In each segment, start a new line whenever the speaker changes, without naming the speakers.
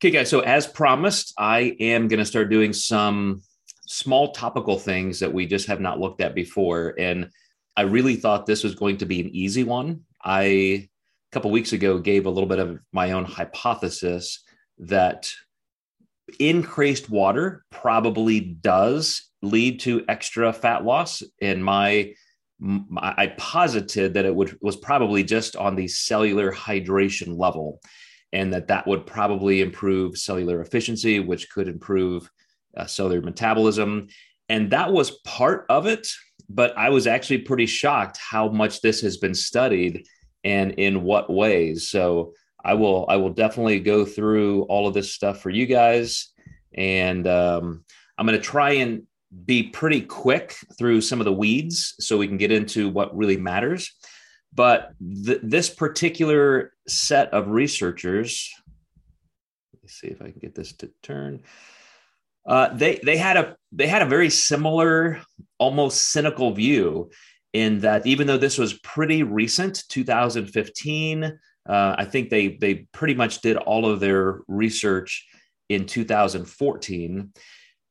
Okay, guys. So, as promised, I am going to start doing some small topical things that we just have not looked at before. And I really thought this was going to be an easy one. I, a couple weeks ago, gave a little bit of my own hypothesis that increased water probably does lead to extra fat loss. And my I posited that it would was probably just on the cellular hydration level and that that would probably improve cellular efficiency, which could improve uh, cellular metabolism. And that was part of it. But I was actually pretty shocked how much this has been studied and in what ways. So I will I will definitely go through all of this stuff for you guys, and um, I'm going to try and be pretty quick through some of the weeds so we can get into what really matters. But th- this particular set of researchers, let me see if I can get this to turn. Uh, they they had a they had a very similar, almost cynical view in that even though this was pretty recent, 2015, uh, I think they they pretty much did all of their research in 2014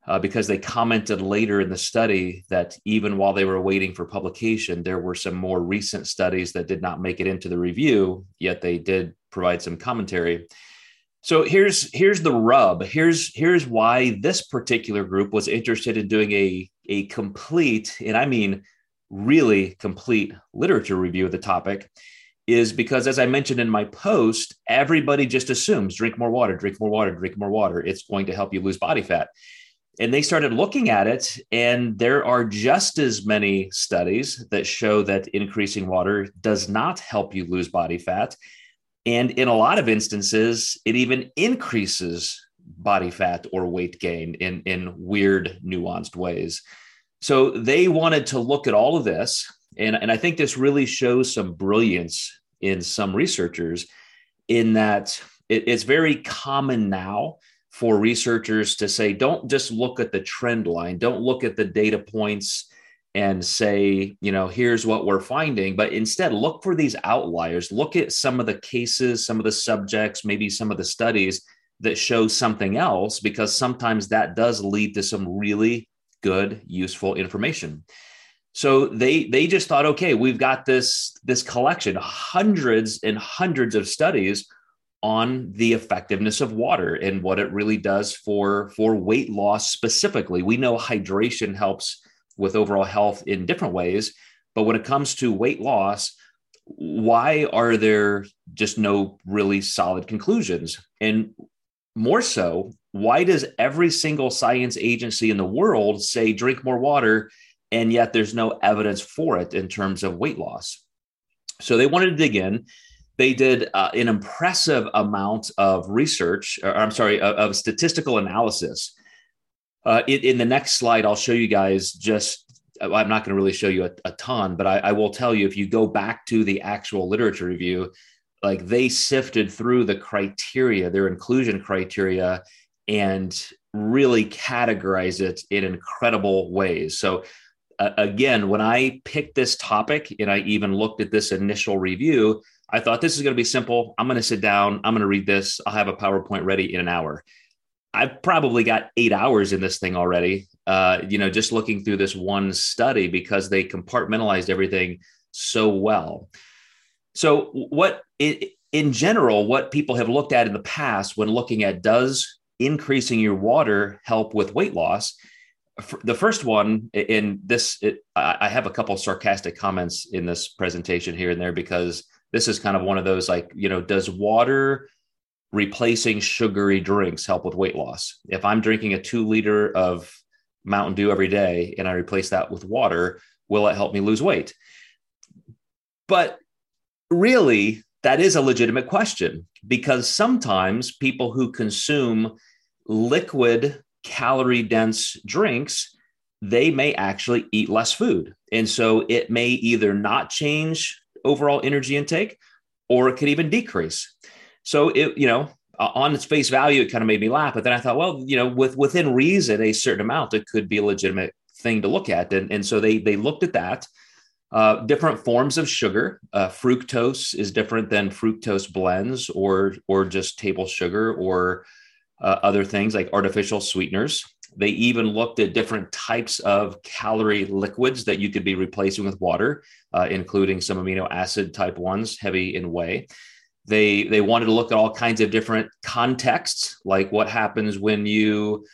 uh, because they commented later in the study that even while they were waiting for publication, there were some more recent studies that did not make it into the review, yet they did provide some commentary. So here's here's the rub. Here's here's why this particular group was interested in doing a a complete, and I mean really complete literature review of the topic is because as I mentioned in my post, everybody just assumes drink more water, drink more water, drink more water. It's going to help you lose body fat and they started looking at it and there are just as many studies that show that increasing water does not help you lose body fat. And in a lot of instances it even increases body fat or weight gain in in weird nuanced ways. So they wanted to look at all of this and, and i think this really shows some brilliance in some researchers in that it, it's very common now for researchers to say, don't just look at the trend line, don't look at the data points and say, you know, here's what we're finding, but instead look for these outliers. Look at some of the cases, some of the subjects, maybe some of the studies that show something else, because sometimes that does lead to some really good, useful information. So they they just thought, okay, we've got this this collection, hundreds and hundreds of studies on the effectiveness of water and what it really does for for weight loss specifically. We know hydration helps with overall health in different ways but when it comes to weight loss why are there just no really solid conclusions? And more so why does every single science agency in the world say drink more water and yet there's no evidence for it in terms of weight loss? So they wanted to dig in they did uh, an impressive amount of research, or I'm sorry, of, of statistical analysis. Uh, in, in, the next slide, I'll show you guys just, I'm not going to really show you a, a ton, but I, I, will tell you if you go back to the actual literature review, like they sifted through the criteria, their inclusion criteria, and really categorize it in incredible ways. So, uh, again, when I picked this topic and I even looked at this initial review, I thought this is going to be simple. I'm going to sit down. I'm going to read this. I'll have a PowerPoint ready in an hour. I've probably got eight hours in this thing already. Uh, you know, just looking through this one study because they compartmentalized everything so well. So, what in general, what people have looked at in the past when looking at does increasing your water help with weight loss? The first one in this, it, I have a couple sarcastic comments in this presentation here and there because this is kind of one of those like, you know, does water replacing sugary drinks help with weight loss? If I'm drinking a two liter of Mountain Dew every day and I replace that with water, will it help me lose weight? But really, that is a legitimate question because sometimes people who consume liquid calorie dense drinks they may actually eat less food and so it may either not change overall energy intake, or it could even decrease. So it, you know, on its face value, it kind of made me laugh. But then I thought, well, you know, with within reason, a certain amount, it could be a legitimate thing to look at. And, and so they they looked at that. Uh, different forms of sugar. Uh, fructose is different than fructose blends or or just table sugar or uh, other things like artificial sweeteners. They even looked at different types of calorie liquids that you could be replacing with water, uh, including some amino acid type ones, heavy in whey. They they wanted to look at all kinds of different contexts, like what happens when you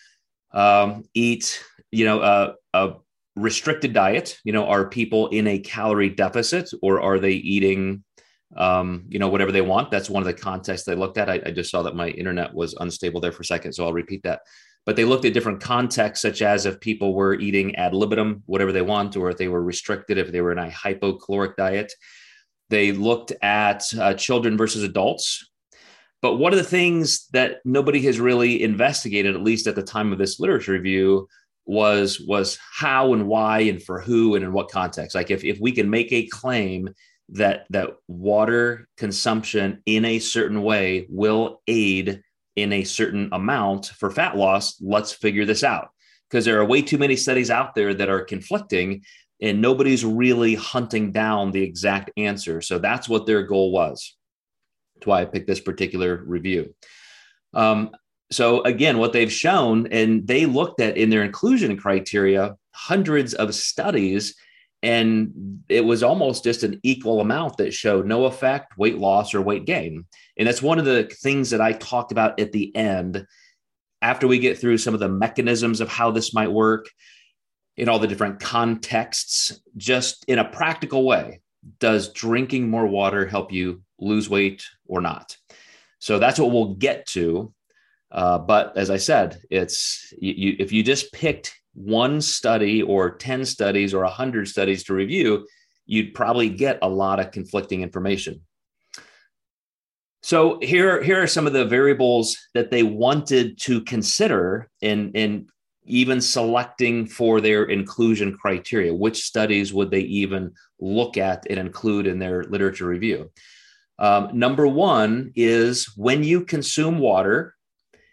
um, eat, you know, a, a restricted diet. You know, are people in a calorie deficit or are they eating um, you know, whatever they want. That's one of the contexts they looked at. I, I, just saw that my internet was unstable there for a second, so I'll repeat that. But they looked at different contexts, such as if people were eating ad libitum, whatever they want, or if they were restricted, if they were in a hypocaloric diet. They looked at uh, children versus adults. But one of the things that nobody has really investigated, at least at the time of this literature review, was was how and why and for who and in what context. Like if, if we can make a claim that that water consumption in a certain way will aid in a certain amount for fat loss. Let's figure this out. Because there are way too many studies out there that are conflicting and nobody's really hunting down the exact answer. So that's what their goal was. That's why i picked this particular review. Um, so again what they've shown and they looked at in their inclusion criteria hundreds of studies and it was almost just an equal amount that showed no effect weight loss or weight gain. And that's one of the things that i talked about at the end. After we get through some of the mechanisms of how this might work in all the different contexts just in a practical way does drinking more water help you lose weight or not? So that's what we'll get to. Uh, but as i said it's you, you, if you just picked one study or 10 studies or 100 studies to review, you'd probably get a lot of conflicting information. So here, here are some of the variables that they wanted to consider in, in even selecting for their inclusion criteria. Which studies would they even look at and include in their literature review? Um, number one is when you consume water,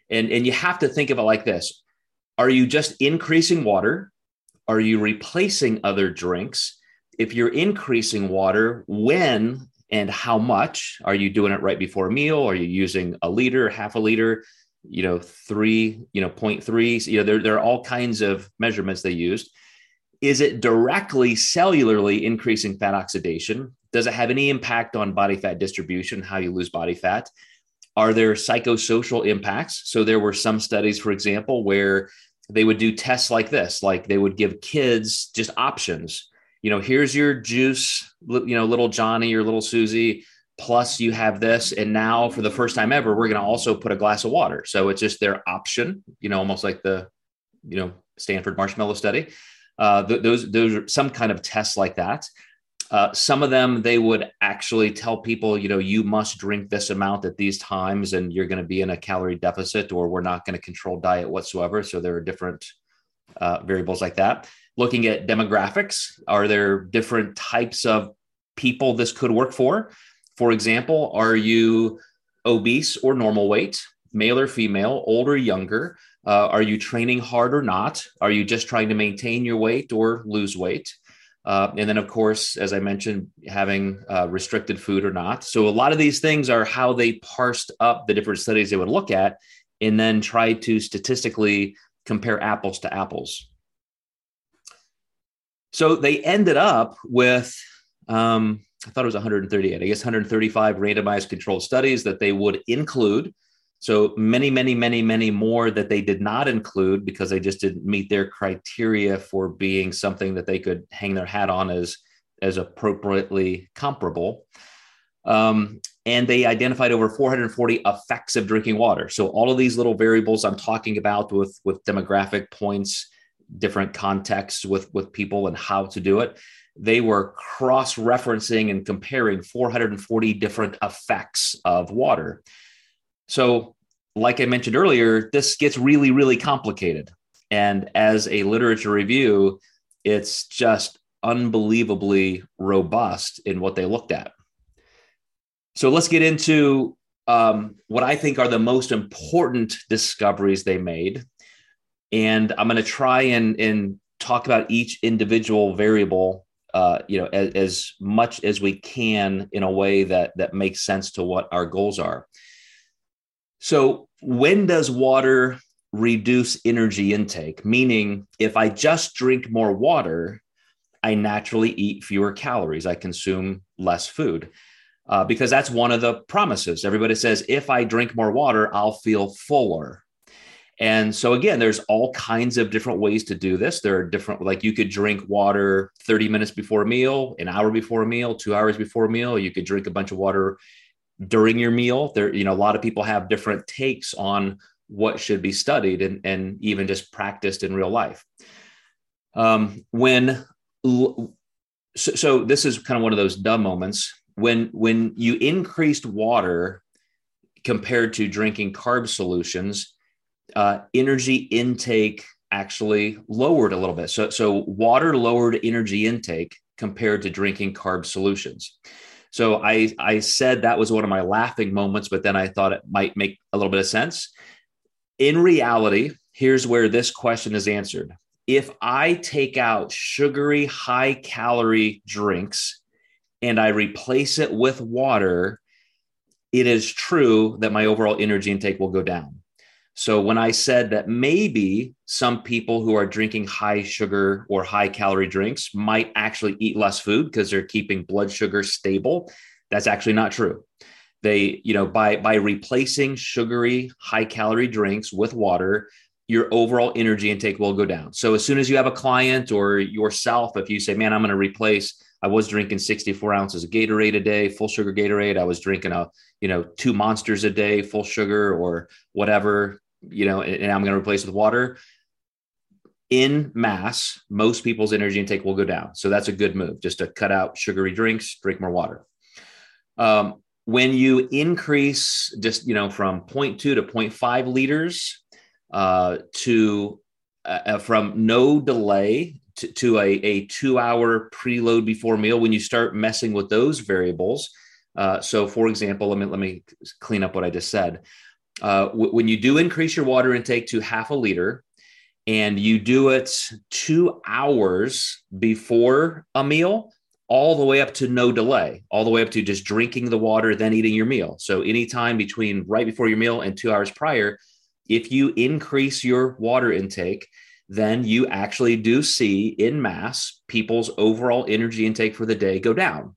and, and you have to think of it like this are you just increasing water? Are you replacing other drinks? If you're increasing water, when and how much? Are you doing it right before a meal? Are you using a liter, half a liter, you know, three, you know, 0.3? You know, there, there are all kinds of measurements they used. Is it directly cellularly increasing fat oxidation? Does it have any impact on body fat distribution, how you lose body fat? Are there psychosocial impacts? So there were some studies, for example, where they would do tests like this like they would give kids just options. You know here's your juice you know little johnny or little susie plus you have this. And now for the first time ever we're going to also put a glass of water. So it's just their option you know almost like the you know stanford marshmallow study. Uh, th- those those are some kind of tests like that uh, some of them they would actually tell people, you know, you must drink this amount at these times, and you're going to be in a calorie deficit, or we're not going to control diet whatsoever. So there are different uh, variables like that. Looking at demographics, are there different types of people this could work for? For example, are you obese or normal weight, male or female, older, or younger? Uh, are you training hard or not? Are you just trying to maintain your weight or lose weight? Uh, and then, of course, as I mentioned, having uh, restricted food or not. So, a lot of these things are how they parsed up the different studies they would look at and then try to statistically compare apples to apples. So, they ended up with, um, I thought it was 138, I guess 135 randomized controlled studies that they would include so many, many, many, many more that they did not include because they just didn't meet their criteria for being something that they could hang their hat on as, as appropriately comparable. Um, and they identified over 440 effects of drinking water. So all of these little variables I'm talking about with, with demographic points, different contexts with, with people and how to do it, they were cross-referencing and comparing 440 different effects of water. So, like I mentioned earlier, this gets really, really complicated. And as a literature review, it's just unbelievably robust in what they looked at. So let's get into um, what I think are the most important discoveries they made. And I'm going to try and, and talk about each individual variable, uh, you know, as, as much as we can in a way that that makes sense to what our goals are. So, when does water reduce energy intake? Meaning, if I just drink more water, I naturally eat fewer calories, I consume less food. Uh, because that's one of the promises. Everybody says, if I drink more water, I'll feel fuller. And so, again, there's all kinds of different ways to do this. There are different, like you could drink water 30 minutes before a meal, an hour before a meal, two hours before a meal. You could drink a bunch of water during your meal. There, you know, a lot of people have different takes on what should be studied and, and even just practiced in real life. Um, when so, so this is kind of one of those dumb moments when when you increased water compared to drinking carb solutions, uh, energy intake actually lowered a little bit. So so water lowered energy intake compared to drinking carb solutions. So I I said that was one of my laughing moments, but then I thought it might make a little bit of sense. In reality, here's where this question is answered. If I take out sugary, high calorie drinks and I replace it with water, it is true that my overall energy intake will go down. So when I said that maybe some people who are drinking high sugar or high calorie drinks might actually eat less food because they're keeping blood sugar stable, that's actually not true. They, you know, by by replacing sugary high calorie drinks with water, your overall energy intake will go down. So as soon as you have a client or yourself, if you say, "Man, I'm going to replace," I was drinking 64 ounces of Gatorade a day, full sugar Gatorade. I was drinking a, you know, two monsters a day, full sugar or whatever, you know, and, and I'm going to replace with water. In mass, most people's energy intake will go down. So that's a good move, just to cut out sugary drinks, drink more water. Um, when you increase just you know from 0.2 to 0.5 liters uh, to uh, uh, from no delay to, to a, a two hour preload before meal when you start messing with those variables uh, so for example let me let me clean up what i just said uh, w- when you do increase your water intake to half a liter and you do it two hours before a meal all the way up to no delay, all the way up to just drinking the water, then eating your meal. So, anytime between right before your meal and two hours prior, if you increase your water intake, then you actually do see in mass people's overall energy intake for the day go down.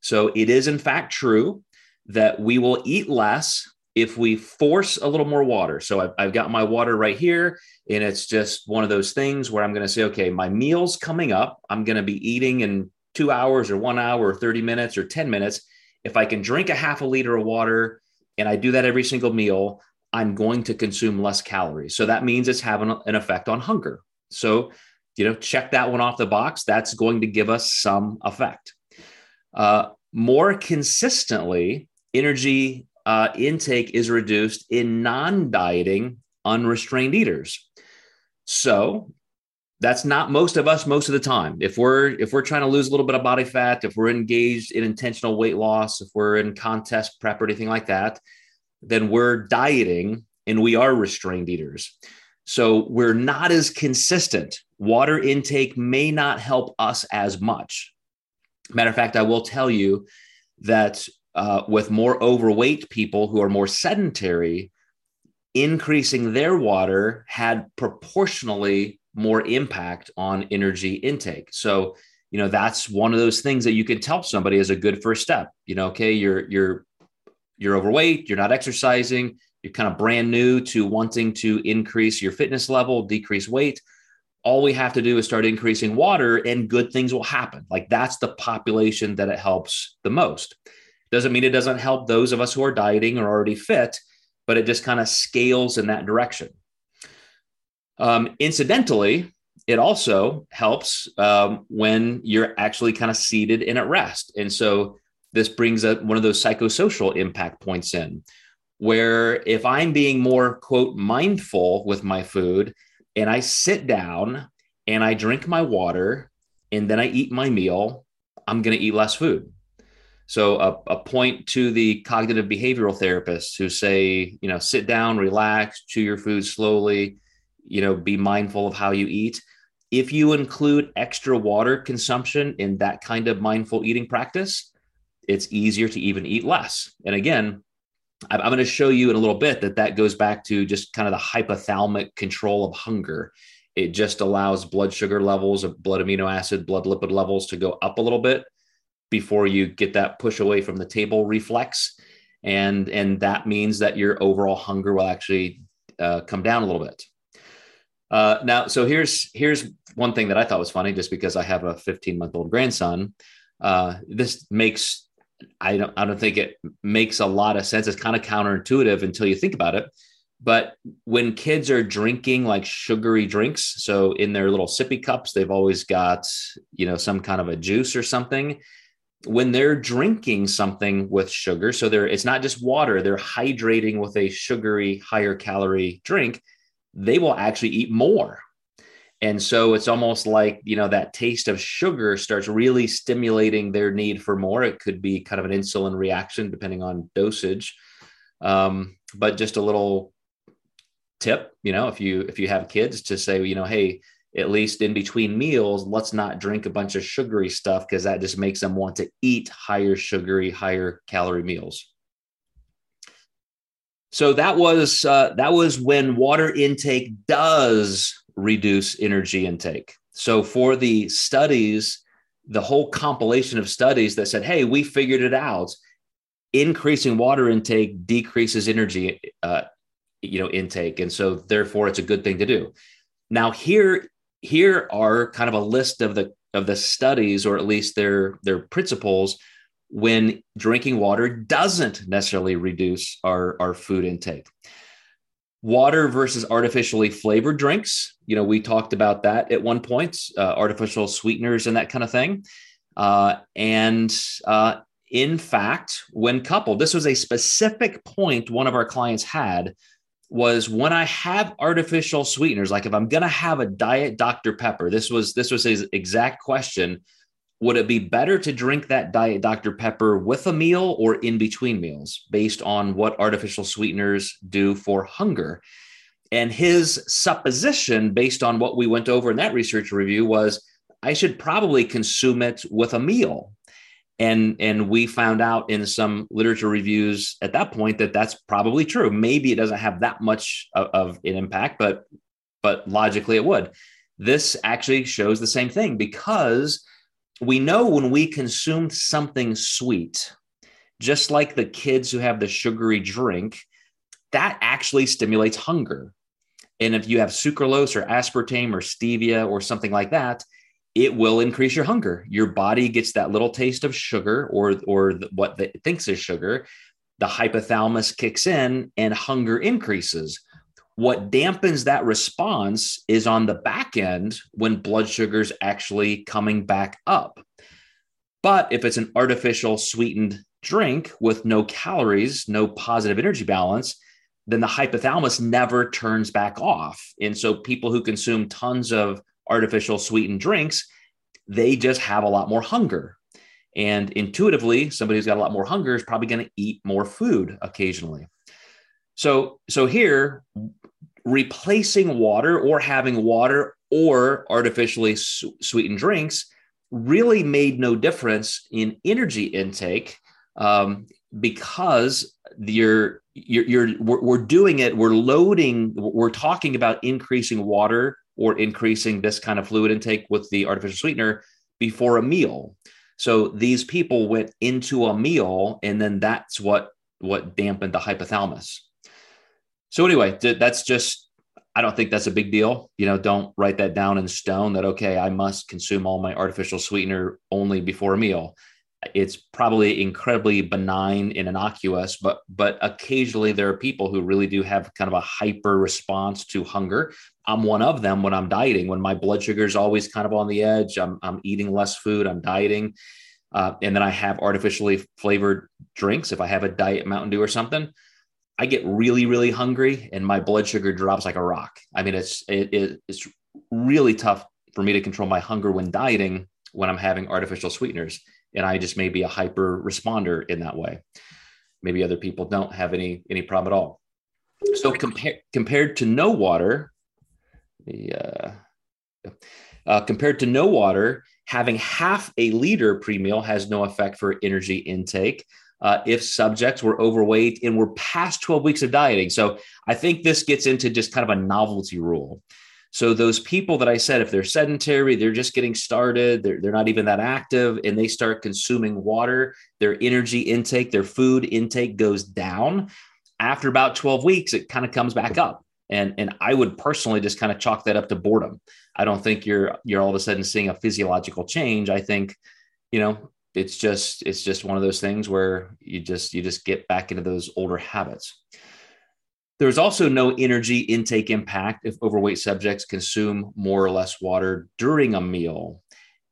So, it is in fact true that we will eat less if we force a little more water. So, I've, I've got my water right here, and it's just one of those things where I'm going to say, okay, my meal's coming up. I'm going to be eating in two hours or one hour or 30 minutes or 10 minutes, if I can drink a half a liter of water and I do that every single meal, I'm going to consume less calories. So that means it's having an effect on hunger. So, you know, check that one off the box. That's going to give us some effect. Uh, more consistently, energy uh, intake is reduced in non dieting, unrestrained eaters. So, that's not most of us most of the time if we're if we're trying to lose a little bit of body fat if we're engaged in intentional weight loss if we're in contest prep or anything like that then we're dieting and we are restrained eaters so we're not as consistent water intake may not help us as much matter of fact i will tell you that uh, with more overweight people who are more sedentary increasing their water had proportionally more impact on energy intake. So, you know, that's one of those things that you can tell somebody as a good first step. You know, okay, you're you're you're overweight, you're not exercising, you're kind of brand new to wanting to increase your fitness level, decrease weight. All we have to do is start increasing water and good things will happen. Like that's the population that it helps the most. Doesn't mean it doesn't help those of us who are dieting or already fit, but it just kind of scales in that direction. Um, incidentally, it also helps um, when you're actually kind of seated and at rest. And so this brings up one of those psychosocial impact points in where if I'm being more, quote, mindful with my food and I sit down and I drink my water and then I eat my meal, I'm going to eat less food. So a, a, point to the cognitive behavioral therapists who say, you know, sit down, relax, chew your food slowly, you know, be mindful of how you eat. If you include extra water consumption in that kind of mindful eating practice, it's easier to even eat less. And again, I'm going to show you in a little bit that that goes back to just kind of the hypothalamic control of hunger. It just allows blood sugar levels of blood amino acid, blood lipid levels to go up a little bit before you get that push away from the table reflex. And, and that means that your overall hunger will actually uh, come down a little bit. Uh, now, so here's here's one thing that I thought was funny, just because I have a 15 month old grandson. Uh, this makes I don't I don't think it makes a lot of sense. It's kind of counterintuitive until you think about it. But when kids are drinking like sugary drinks, so in their little sippy cups, they've always got you know some kind of a juice or something. When they're drinking something with sugar, so they're it's not just water, they're hydrating with a sugary, higher calorie drink. They will actually eat more and so it's almost like, you know, that taste of sugar starts really stimulating their need for more. It could be kind of an insulin reaction depending on dosage. Um, but just a little tip, you know, if you if you have kids to say, you know, hey, at least in between meals, let's not drink a bunch of sugary stuff because that just makes them want to eat higher sugary, higher calorie meals. So that was uh, that was when water intake does reduce energy intake. So for the studies, the whole compilation of studies that said, "Hey, we figured it out," increasing water intake decreases energy, uh, you know, intake, and so therefore it's a good thing to do. Now here, here are kind of a list of the of the studies, or at least their their principles when drinking water doesn't necessarily reduce our, our food intake water versus artificially flavored drinks. You know, we talked about that at one point, uh, artificial sweeteners and that kind of thing. Uh, and uh, in fact, when coupled, this was a specific point one of our clients had was when I have artificial sweeteners, like if I'm going to have a diet Dr. Pepper, this was this was his exact question would it be better to drink that diet Dr. Pepper with a meal or in between meals based on what artificial sweeteners do for hunger? And his supposition, based on what we went over in that research review, was I should probably consume it with a meal. And, and we found out in some literature reviews at that point that that's probably true. Maybe it doesn't have that much of, of an impact, but but logically it would. This actually shows the same thing because we know when we consume something sweet, just like the kids who have the sugary drink, that actually stimulates hunger. And if you have sucralose or aspartame or stevia or something like that, it will increase your hunger. Your body gets that little taste of sugar or or what it thinks is sugar. The hypothalamus kicks in and hunger increases. What dampens that response is on the back end when blood sugar is actually coming back up. But if it's an artificial sweetened drink with no calories, no positive energy balance, then the hypothalamus never turns back off. And so people who consume tons of artificial sweetened drinks, they just have a lot more hunger. And intuitively, somebody who's got a lot more hunger is probably going to eat more food occasionally. So, so here, replacing water or having water or artificially su- sweetened drinks really made no difference in energy intake um, because you're, you're, you're we're, we're doing it we're loading we're talking about increasing water or increasing this kind of fluid intake with the artificial sweetener before a meal. So these people went into a meal and then that's what what dampened the hypothalamus so anyway, that's just I don't think that's a big deal. You know, don't write that down in stone that okay, I must consume all my artificial sweetener only before a meal. It's probably incredibly benign and innocuous, but but occasionally there are people who really do have kind of a hyper response to hunger. I'm one of them when I'm dieting. When my blood sugar is always kind of on the edge, I'm I'm eating less food, I'm dieting, uh, and then I have artificially flavored drinks. If I have a diet Mountain Dew or something, I get really, really hungry and my blood sugar drops like a rock. I mean, it's it, it, it's really tough for me to control my hunger when dieting when I'm having artificial sweeteners, and I just may be a hyper responder in that way. Maybe other people don't have any any problem at all. So compared compared to no water, uh, uh, compared to no water, having half a liter pre meal has no effect for energy intake uh, if subjects were overweight and were past 12 weeks of dieting. So I think this gets into just kind of a novelty rule. So those people that I said, if they're sedentary, they're just getting started, they're, they're not even that active, and they start consuming water, their energy intake, their food intake goes down. After about 12 weeks, it kind of comes back up. And, and I would personally just kind of chalk that up to boredom. I don't think you're you're all of a sudden seeing a physiological change. I think, you know, it's just it's just one of those things where you just you just get back into those older habits. There's also no energy intake impact if overweight subjects consume more or less water during a meal.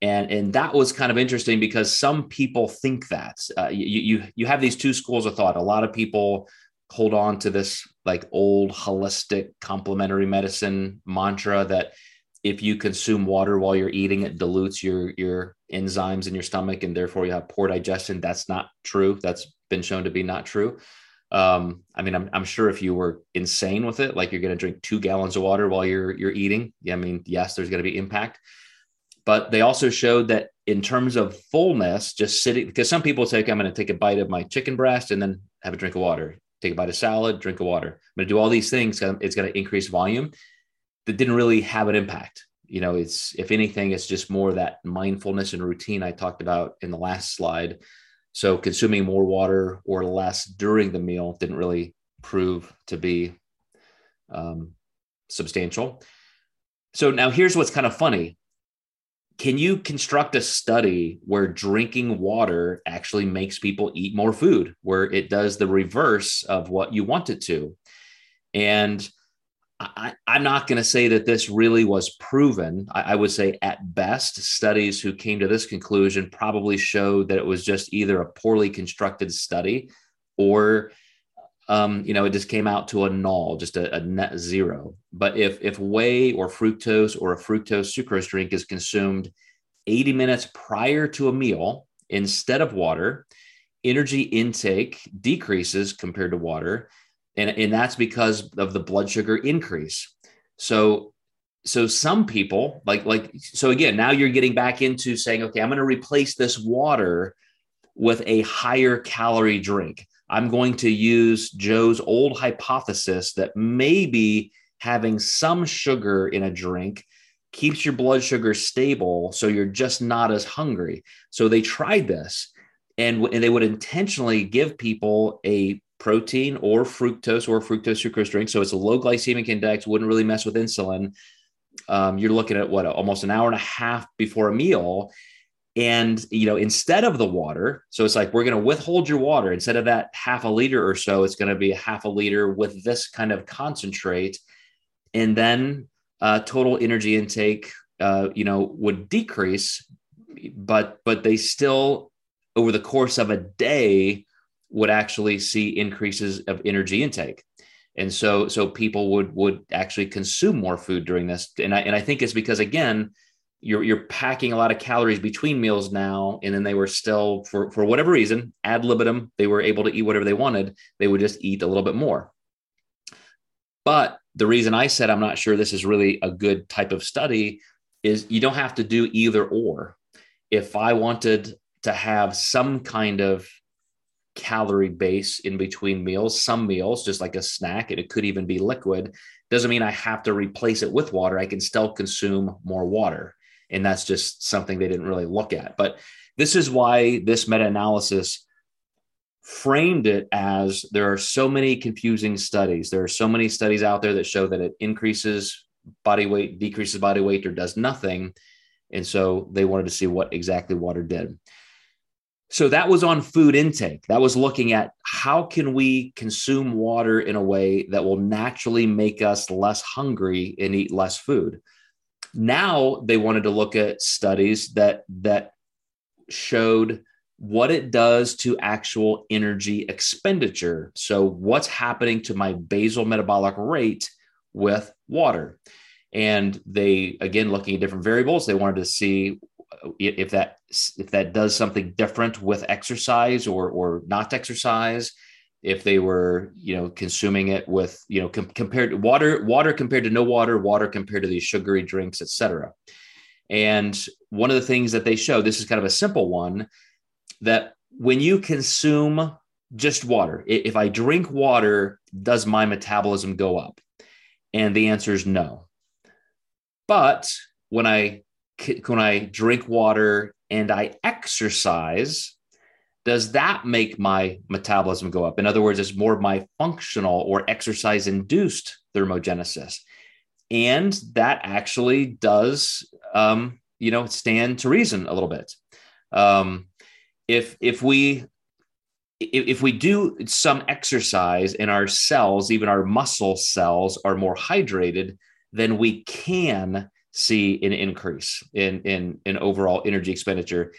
And, and that was kind of interesting because some people think that uh, you, you, you have these two schools of thought. A lot of people hold on to this like old holistic complementary medicine mantra that if you consume water while you're eating, it dilutes your your enzymes in your stomach, and therefore you have poor digestion. That's not true. That's been shown to be not true. Um, I mean, I'm, I'm sure if you were insane with it, like you're going to drink two gallons of water while you're you're eating, yeah, I mean, yes, there's going to be impact. But they also showed that in terms of fullness, just sitting because some people say, okay, I'm going to take a bite of my chicken breast and then have a drink of water. Take a bite of salad, drink of water. I'm going to do all these things. It's going to increase volume. That didn't really have an impact. You know, it's if anything, it's just more that mindfulness and routine I talked about in the last slide so consuming more water or less during the meal didn't really prove to be um, substantial. So now here's what's kind of funny. Can you construct a study where drinking water actually makes people eat more food, where it does the reverse of what you want it to? And I, am not going to say that this really was proven. I, I, would say, at best, studies who came to this conclusion probably showed that it was just either a poorly constructed study or, um, you know, it just came out to a null, just a, a net zero. But if if whey or fructose or a fructose sucrose drink is consumed 80 minutes prior to a meal instead of water, energy intake decreases compared to water and, and that's because of the blood sugar increase. So so some people like like so again now you're getting back into saying okay i'm going to replace this water with a higher calorie drink. I'm going to use joe's old hypothesis that maybe having some sugar in a drink keeps your blood sugar stable so you're just not as hungry. So they tried this and, and they would intentionally give people a protein or fructose or fructose sucrose drink. So it's a low glycemic index, wouldn't really mess with insulin. Um, you're looking at what almost an hour and a half before a meal. And you know, instead of the water, so it's like we're going to withhold your water instead of that half a liter or so, it's going to be half a liter with this kind of concentrate, and then uh, total energy intake, uh, you know, would decrease, but but they still over the course of a day would actually see increases of energy intake. And so so people would would actually consume more food during this. And i and i think it's because again you're you're packing a lot of calories between meals now and then they were still for for whatever reason ad libitum they were able to eat whatever they wanted they would just eat a little bit more. But the reason i said i'm not sure this is really a good type of study is you don't have to do either or. If i wanted to have some kind of calorie base in between meals. Some meals, just like a snack, and it could even be liquid, doesn't mean I have to replace it with water. I can still consume more water. And that's just something they didn't really look at. But this is why this meta analysis framed it as there are so many confusing studies. There are so many studies out there that show that it increases body weight, decreases body weight, or does nothing. And so they wanted to see what exactly water did. So that was on food intake. That was looking at how can we consume water in a way that will naturally make us less hungry and eat less food. Now they wanted to look at studies that that showed what it does to actual energy expenditure. So what's happening to my basal metabolic rate with water? And they again looking at different variables, they wanted to see if that if that does something different with exercise or or not exercise if they were you know consuming it with you know com- compared to water water compared to no water water compared to these sugary drinks etc and one of the things that they show this is kind of a simple one that when you consume just water, if I drink water, does my metabolism go up? And the answer is no. But when I when I drink water and I exercise, does that make my metabolism go up? In other words, it's more of my functional or exercise induced thermogenesis. And that actually does, um, you know, stand to reason a little bit. Um, if if we if we do some exercise and our cells, even our muscle cells, are more hydrated, then we can see an increase in in, in overall energy expenditure.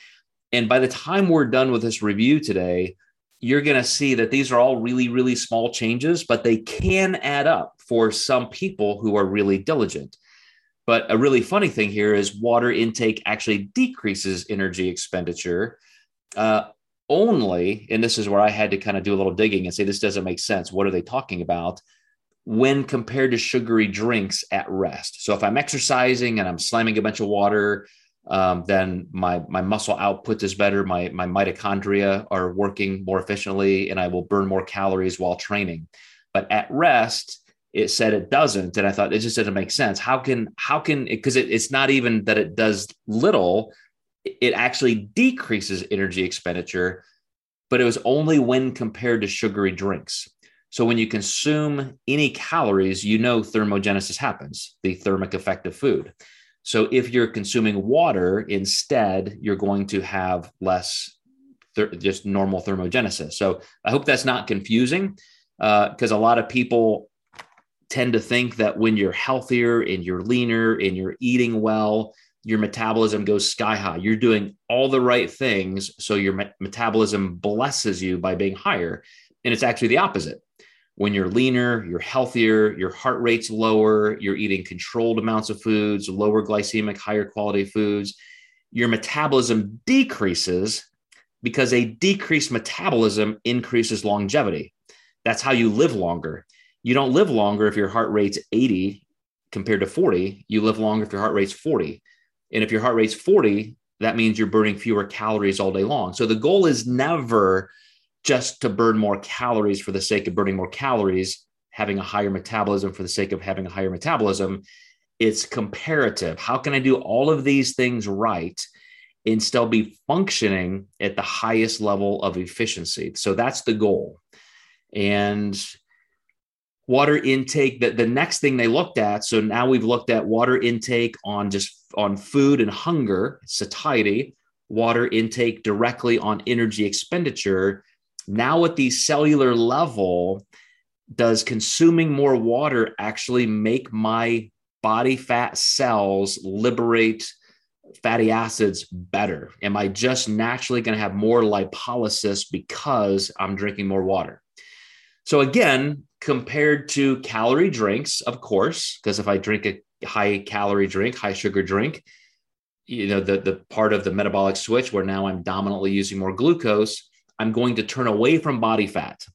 And by the time we're done with this review today, you're going to see that these are all really, really small changes, but they can add up for some people who are really diligent. But a really funny thing here is water intake actually decreases energy expenditure uh, only, and this is where I had to kind of do a little digging and say, this doesn't make sense. What are they talking about? When compared to sugary drinks at rest. So if I'm exercising and I'm slamming a bunch of water, um, then my my muscle output is better. My my mitochondria are working more efficiently, and I will burn more calories while training. But at rest, it said it doesn't, and I thought it just doesn't make sense. How can how can because it, it's not even that it does little, it actually decreases energy expenditure, but it was only when compared to sugary drinks. So when you consume any calories, you know thermogenesis happens, the thermic effect of food. So if you're consuming water instead, you're going to have less just normal thermogenesis. So I hope that's not confusing because uh, a lot of people tend to think that when you're healthier and you're leaner and you're eating well, your metabolism goes sky high. You're doing all the right things. So your me- metabolism blesses you by being higher. And it's actually the opposite when you're leaner, you're healthier, your heart rate's lower, you're eating controlled amounts of foods, lower glycemic, higher quality foods, your metabolism decreases because a decreased metabolism increases longevity. That's how you live longer. You don't live longer if your heart rate's 80 compared to 40. You live longer if your heart rate's 40. And if your heart rate's 40, that means you're burning fewer calories all day long. So the goal is never just to burn more calories for the sake of burning more calories, having a higher metabolism for the sake of having a higher metabolism. It's comparative. How can I do all of these things right and still be functioning at the highest level of efficiency? So that's the goal. And water intake, the, the next thing they looked at. So now we've looked at water intake on just on food and hunger, satiety, water intake directly on energy expenditure now, at the cellular level, does consuming more water actually make my body fat cells liberate fatty acids better? Am I just naturally going to have more lipolysis because I'm drinking more water? So, again, compared to calorie drinks, of course, because if I drink a high calorie drink, high sugar drink, you know, the, the part of the metabolic switch where now I'm dominantly using more glucose, I'm going to turn away from body fat.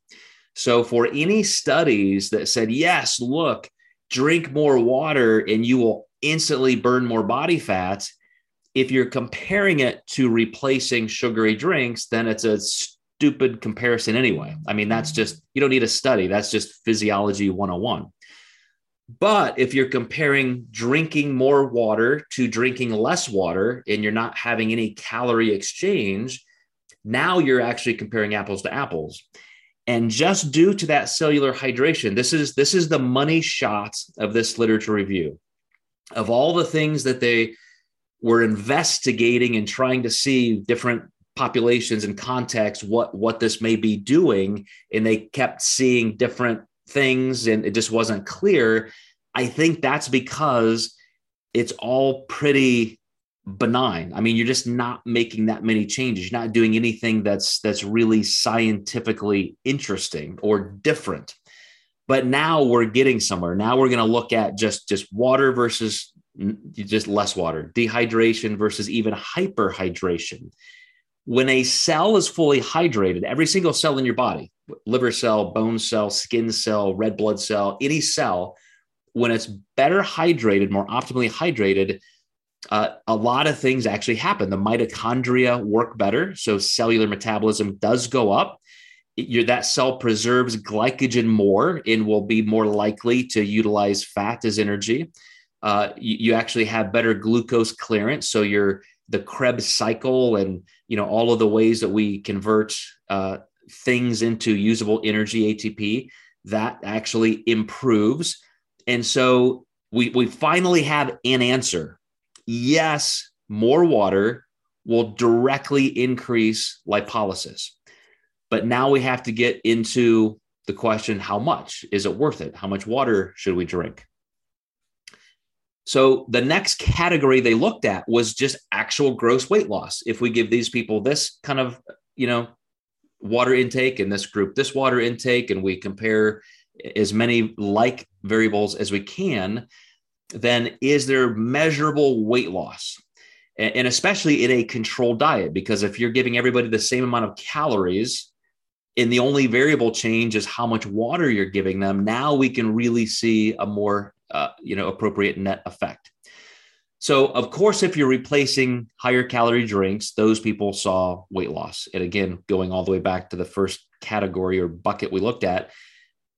So, for any studies that said, yes, look, drink more water and you will instantly burn more body fat, if you're comparing it to replacing sugary drinks, then it's a stupid comparison anyway. I mean, that's mm-hmm. just, you don't need a study, that's just physiology 101. But if you're comparing drinking more water to drinking less water and you're not having any calorie exchange, now you're actually comparing apples to apples. And just due to that cellular hydration, this is this is the money shot of this literature review. Of all the things that they were investigating and trying to see different populations and contexts what what this may be doing and they kept seeing different things and it just wasn't clear i think that's because it's all pretty benign. I mean, you're just not making that many changes. You're not doing anything that's that's really scientifically interesting or different. But now we're getting somewhere. Now we're going to look at just just water versus just less water, dehydration versus even hyperhydration. When a cell is fully hydrated, every single cell in your body, liver cell, bone cell, skin cell, red blood cell, any cell, when it's better hydrated, more optimally hydrated, uh, a lot of things actually happen. The mitochondria work better, so cellular metabolism does go up. That cell preserves glycogen more and will be more likely to utilize fat as energy. Uh, you, you, actually have better glucose clearance, so your the Krebs cycle and you know all of the ways that we convert uh, things into usable energy ATP that actually improves. And so we we finally have an answer yes, more water will directly increase lipolysis. But now we have to get into the question how much? Is it worth it? How much water should we drink? So the next category they looked at was just actual gross weight loss. If we give these people this kind of, you know, water intake and this group this water intake and we compare as many like variables as we can, then is there measurable weight loss? And especially in a controlled diet, because if you're giving everybody the same amount of calories and the only variable change is how much water you're giving them, now we can really see a more uh, you know appropriate net effect. So, of course, if you're replacing higher calorie drinks, those people saw weight loss. And again, going all the way back to the first category or bucket we looked at,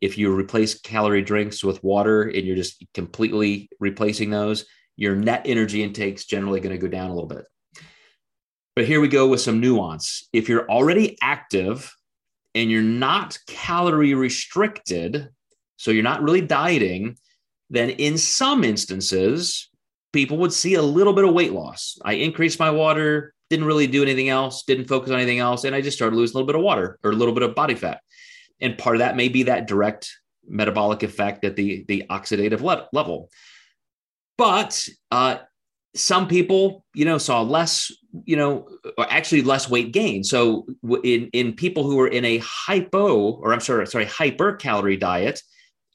if you replace calorie drinks with water and you're just completely replacing those, your net energy intake is generally going to go down a little bit. But here we go with some nuance. If you're already active and you're not calorie restricted, so you're not really dieting, then in some instances, people would see a little bit of weight loss. I increased my water, didn't really do anything else, didn't focus on anything else, and I just started losing a little bit of water or a little bit of body fat and part of that may be that direct metabolic effect at the the oxidative le- level. But uh, some people you know saw less you know actually less weight gain. So in in people who are in a hypo or i'm sorry sorry hyper calorie diet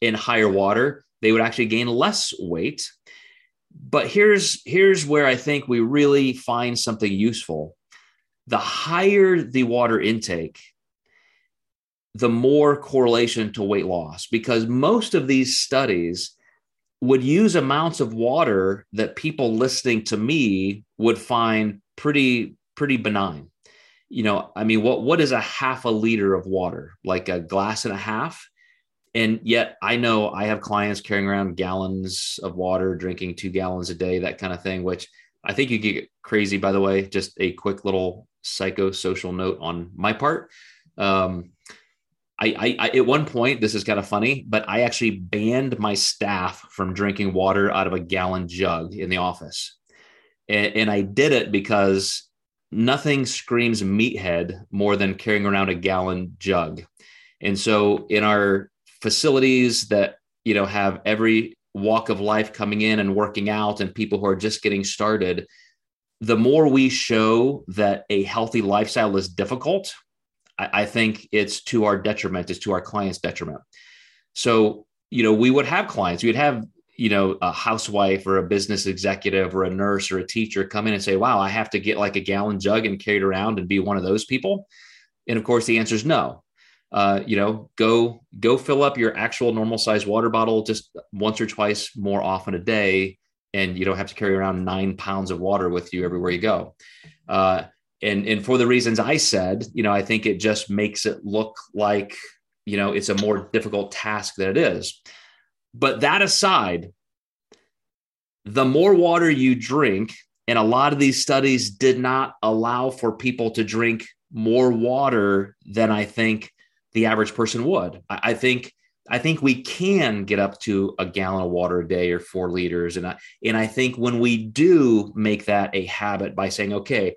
in higher water they would actually gain less weight. But here's here's where i think we really find something useful. The higher the water intake the more correlation to weight loss because most of these studies would use amounts of water that people listening to me would find pretty pretty benign. You know i mean what what is a half a liter of water? Like a glass and a half? And yet i know i have clients carrying around gallons of water drinking two gallons a day that kind of thing which i think you get crazy by the way just a quick little psychosocial note on my part. Um, I, I, I, at one point this is kind of funny but i actually banned my staff from drinking water out of a gallon jug in the office. And, and i did it because nothing screams meathead more than carrying around a gallon jug. And so in our facilities that you know have every walk of life coming in and working out and people who are just getting started the more we show that a healthy lifestyle is difficult I, think it's to our detriment, it's to our clients' detriment. So, you know, we would have clients, we'd have, you know, a housewife or a business executive or a nurse or a teacher come in and say, wow, I have to get like a gallon jug and carry it around and be one of those people. And of course, the answer is no. Uh, you know, go go fill up your actual normal size water bottle just once or twice more often a day, and you don't have to carry around nine pounds of water with you everywhere you go. Uh, and and for the reasons I said, you know, I think it just makes it look like you know it's a more difficult task than it is. But that aside, the more water you drink, and a lot of these studies did not allow for people to drink more water than I think the average person would. I, I think I think we can get up to a gallon of water a day or four liters, and I, and I think when we do make that a habit by saying, okay,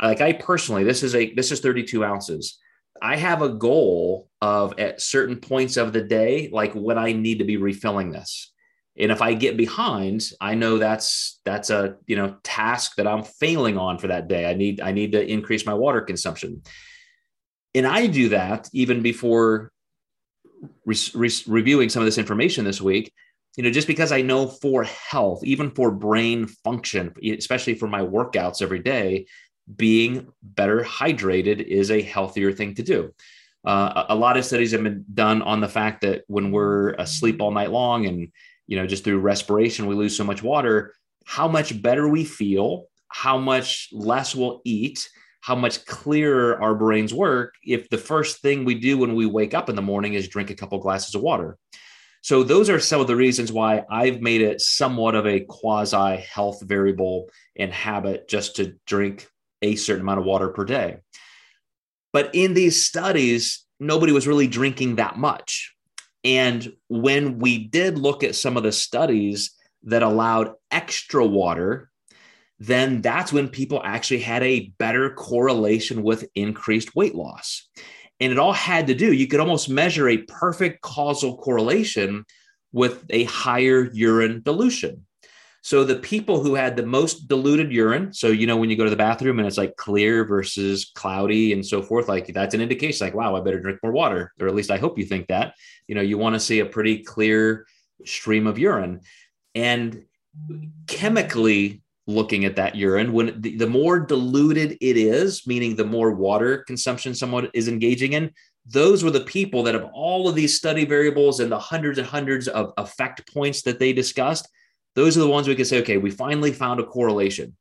like I personally, this is a this is 32 ounces. I have a goal of at certain points of the day, like when I need to be refilling this. And if I get behind, I know that's that's a you know task that I'm failing on for that day. I need I need to increase my water consumption. And I do that even before re- re- reviewing some of this information this week you know, just because I know for health, even for brain function, especially for my workouts every day, being better hydrated is a healthier thing to do. Uh, a lot of studies have been done on the fact that when we're asleep all night long and you know just through respiration we lose so much water how much better we feel, how much less we'll eat, how much clearer our brains work if the first thing we do when we wake up in the morning is drink a couple glasses of water. So, those are some of the reasons why I've made it somewhat of a quasi health variable and habit just to drink a certain amount of water per day. But in these studies, nobody was really drinking that much. And when we did look at some of the studies that allowed extra water, then that's when people actually had a better correlation with increased weight loss. And it all had to do, you could almost measure a perfect causal correlation with a higher urine dilution. So the people who had the most diluted urine, so you know when you go to the bathroom and it's like clear versus cloudy and so forth, like that's an indication like wow, I better drink more water, or at least I hope you think that. You know, you want to see a pretty clear stream of urine. And chemically looking at that urine when the, the more diluted it is, meaning the more water consumption someone is engaging in, those were the people that have all of these study variables and the hundreds and hundreds of effect points that they discussed those are the ones we can say, okay, we finally found a correlation.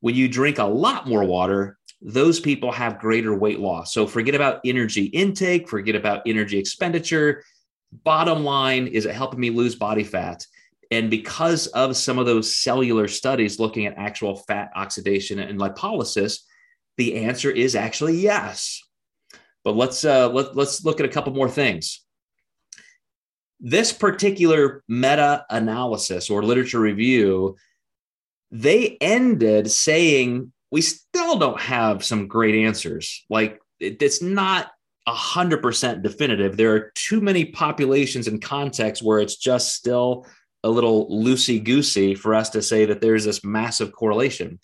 When you drink a lot more water, those people have greater weight loss. So forget about energy intake, forget about energy expenditure. Bottom line is it helping me lose body fat? And because of some of those cellular studies looking at actual fat oxidation and lipolysis, the answer is actually yes. But let's uh, let, let's look at a couple more things this particular meta analysis or literature review, they ended saying, we still don't have some great answers. Like it's not 100% definitive. There are too many populations and contexts where it's just still a little loosey goosey for us to say that there's this massive correlation.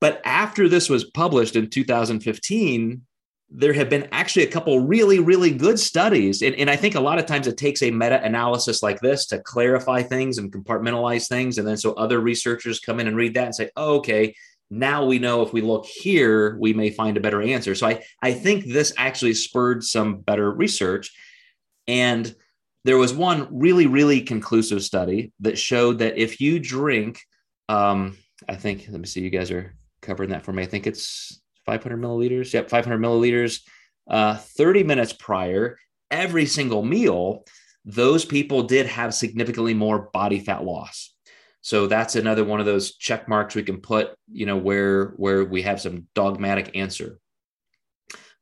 But after this was published in 2015, there have been actually a couple really, really good studies. And, and I think a lot of times it takes a meta analysis like this to clarify things and compartmentalize things. And then so other researchers come in and read that and say, oh, okay, now we know if we look here, we may find a better answer. So I, I think this actually spurred some better research. And there was one really, really conclusive study that showed that if you drink, um, I think, let me see, you guys are covering that for me. I think it's 500 milliliters. Yep, 500 milliliters. Uh, 30 minutes prior, every single meal, those people did have significantly more body fat loss. So that's another one of those check marks we can put, you know, where where we have some dogmatic answer.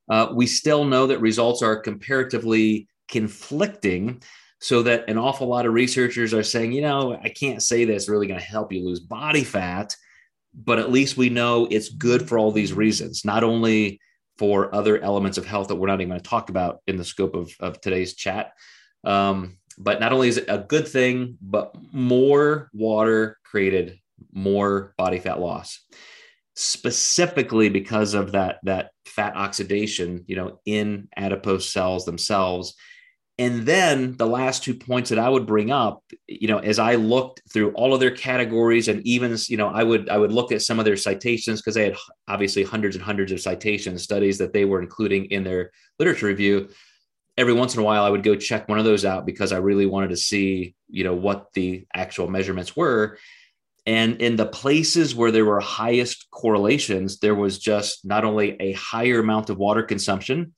Uh, we still know that results are comparatively conflicting, so that an awful lot of researchers are saying, you know, I can't say this really going to help you lose body fat but at least we know it's good for all these reasons, not only for other elements of health that we're not even going to talk about in the scope of, of today's chat. Um, but not only is it a good thing, but more water created more body fat loss, specifically because of that that fat oxidation, you know, in adipose cells themselves and then the last two points that I would bring up, you know, as I looked through all of their categories and even, you know, I would I would look at some of their citations because they had obviously hundreds and hundreds of citations, studies that they were including in their literature review. Every once in a while, I would go check one of those out because I really wanted to see, you know, what the actual measurements were. And in the places where there were highest correlations, there was just not only a higher amount of water consumption,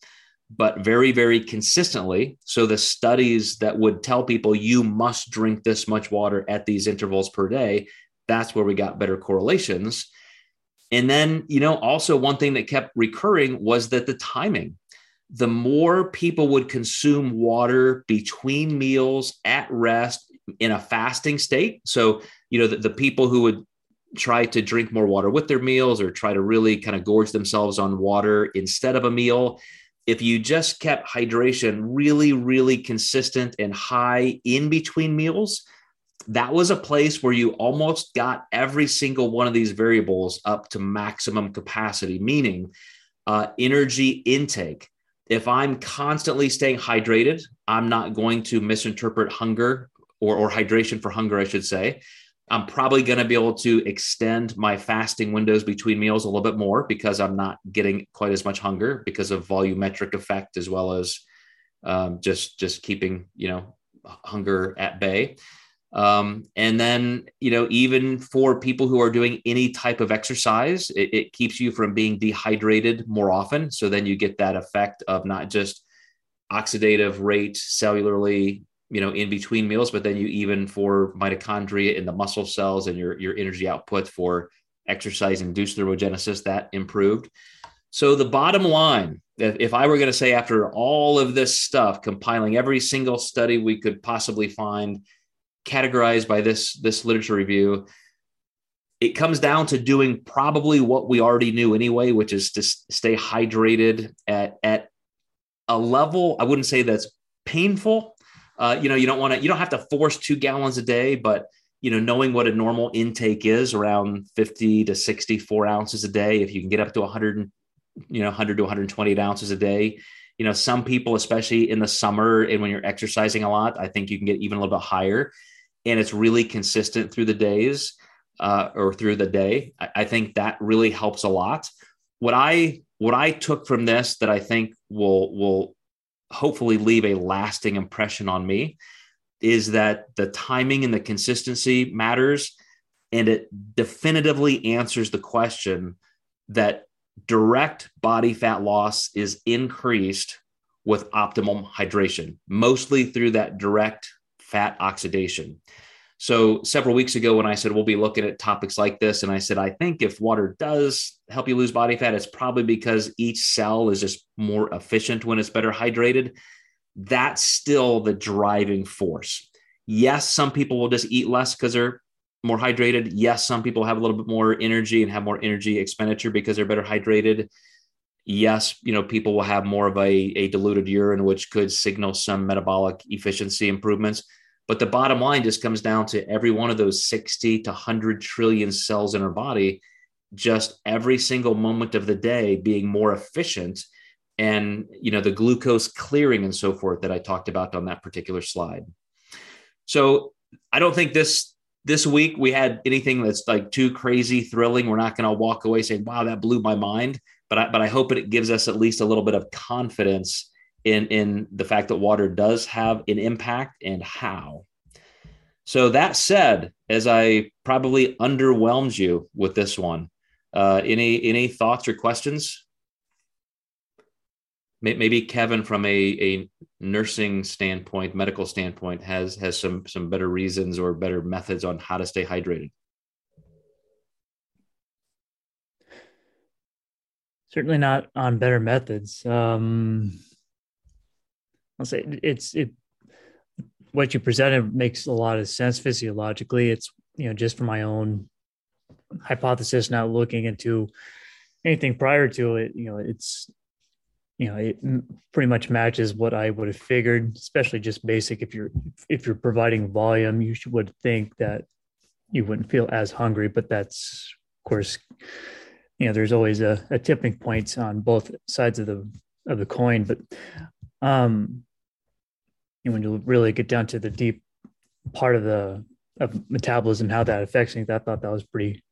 but very, very consistently. So the studies that would tell people you must drink this much water at these intervals per day, that's where we got better correlations. And then, you know, also one thing that kept recurring was that the timing. The more people would consume water between meals at rest in a fasting state. So, you know, the, the people who would try to drink more water with their meals or try to really kind of gorge themselves on water instead of a meal, if you just kept hydration really, really consistent and high in between meals, that was a place where you almost got every single one of these variables up to maximum capacity, meaning uh, energy intake. If I'm constantly staying hydrated, I'm not going to misinterpret hunger or, or hydration for hunger, I should say. I'm probably going to be able to extend my fasting windows between meals a little bit more because I'm not getting quite as much hunger because of volumetric effect as well as um, just just keeping you know hunger at bay. Um, and then, you know, even for people who are doing any type of exercise, it, it, keeps you from being dehydrated more often. So then you get that effect of not just oxidative rate cellularly, you know, in between meals, but then you even for mitochondria in the muscle cells and your, your energy output for exercise induced thermogenesis that improved. So the bottom line, if, I were going to say after all of this stuff, compiling every single study we could possibly find, categorized by this this literature review it comes down to doing probably what we already knew anyway which is to stay hydrated at at a level i wouldn't say that's painful uh, you know you don't want to you don't have to force two gallons a day but you know knowing what a normal intake is around 50 to 64 ounces a day if you can get up to 100 you know 100 to 128 ounces a day you know some people especially in the summer and when you're exercising a lot i think you can get even a little bit higher and it's really consistent through the days uh, or through the day, I, I think that really helps a lot. What I what I took from this that I think will will hopefully leave a lasting impression on me is that the timing and the consistency matters and it definitively answers the question that direct body fat loss is increased with optimum hydration mostly through that direct fat oxidation. So several weeks ago, when I said we'll be looking at topics like this, and I said I think if water does help you lose body fat, it's probably because each cell is just more efficient when it's better hydrated. That's still the driving force. Yes, some people will just eat less because they're more hydrated. Yes, some people have a little bit more energy and have more energy expenditure because they're better hydrated yes, you know, people will have more of a, a diluted urine, which could signal some metabolic efficiency improvements. But the bottom line just comes down to every one of those 60 to 100 trillion cells in our body, just every single moment of the day being more efficient and you know the glucose clearing and so forth that I talked about on that particular slide. So I don't think this this week we had anything that's like too crazy thrilling. We're not going to walk away saying, "Wow, that blew my mind." But I, but I hope it gives us at least a little bit of confidence in in the fact that water does have an impact and how. So that said, as I probably underwhelmed you with this one, uh, any any thoughts or questions? Maybe Kevin, from a, a nursing standpoint, medical standpoint, has has some some better reasons or better methods on how to stay hydrated.
certainly not on better methods. Um, I'll say it's it. What you presented makes a lot of sense physiologically. It's you know just from my own hypothesis, not looking into anything prior to it. You know, it's you know it pretty much matches what I would have figured, especially just basic. If you're if you're providing volume, you would think that you wouldn't feel as hungry, but that's of course you know there's always a, a tipping point on both sides of the of the coin but um when you really get down to the deep part of the of metabolism how that affects me i thought that was pretty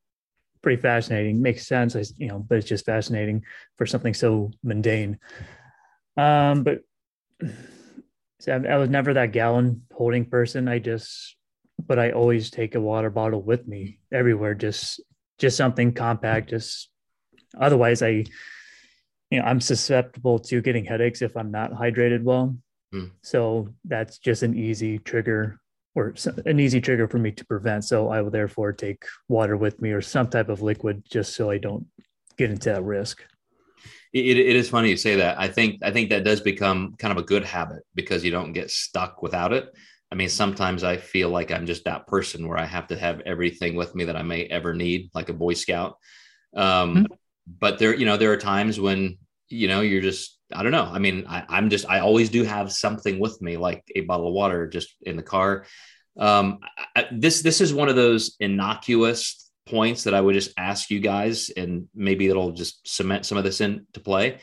pretty fascinating. Makes sense I, you know but it's just fascinating for something so mundane. Um but so I was never that gallon holding person. I just but i always take a water bottle with me everywhere just just something compact just Otherwise, I, you know, I'm susceptible to getting headaches if I'm not hydrated well. Mm. So that's just an easy trigger or an easy trigger for me to prevent. So I will therefore take water with me or some type of liquid just so I don't get into that risk.
It, it is funny you say that. I think I think that does become kind of a good habit because you don't get stuck without it. I mean, sometimes I feel like I'm just that person where I have to have everything with me that I may ever need, like a Boy Scout. Um, mm-hmm but there, you know, there are times when, you know, you're just, I don't know. I mean, I, I'm just, I always do have something with me, like a bottle of water just in the car. Um, I, this, this is one of those innocuous points that I would just ask you guys, and maybe it'll just cement some of this into play.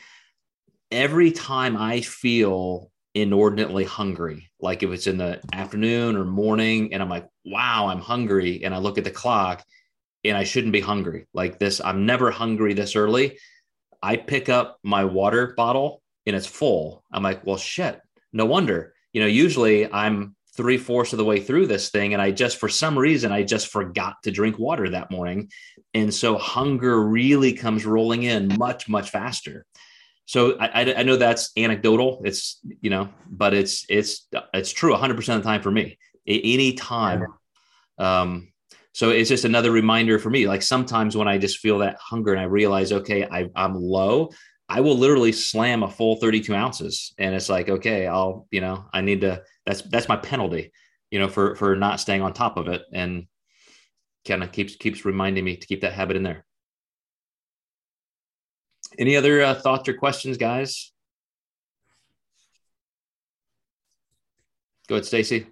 Every time I feel inordinately hungry, like if it's in the afternoon or morning, and I'm like, wow, I'm hungry, and I look at the clock and I shouldn't be hungry like this. I'm never hungry this early. I pick up my water bottle and it's full. I'm like, well, shit, no wonder. You know, usually I'm three fourths of the way through this thing. And I just, for some reason, I just forgot to drink water that morning. And so hunger really comes rolling in much, much faster. So I, I, I know that's anecdotal. It's, you know, but it's, it's, it's true 100% of the time for me. Any time. Um, so it's just another reminder for me. Like sometimes when I just feel that hunger and I realize, okay, I, I'm low, I will literally slam a full 32 ounces. And it's like, okay, I'll, you know, I need to, that's, that's my penalty, you know, for, for not staying on top of it. And kind of keeps, keeps reminding me to keep that habit in there. Any other uh, thoughts or questions, guys? Go ahead, Stacy.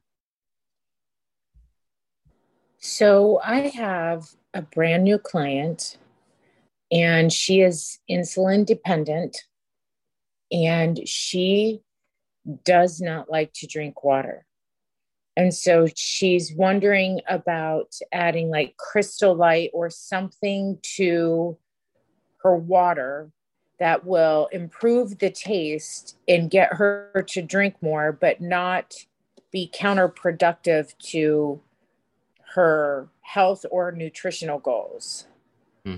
So I have a brand new client and she is insulin dependent and she does not like to drink water. And so she's wondering about adding like crystal light or something to her water that will improve the taste and get her to drink more, but not be counterproductive to her health or nutritional goals. Hmm.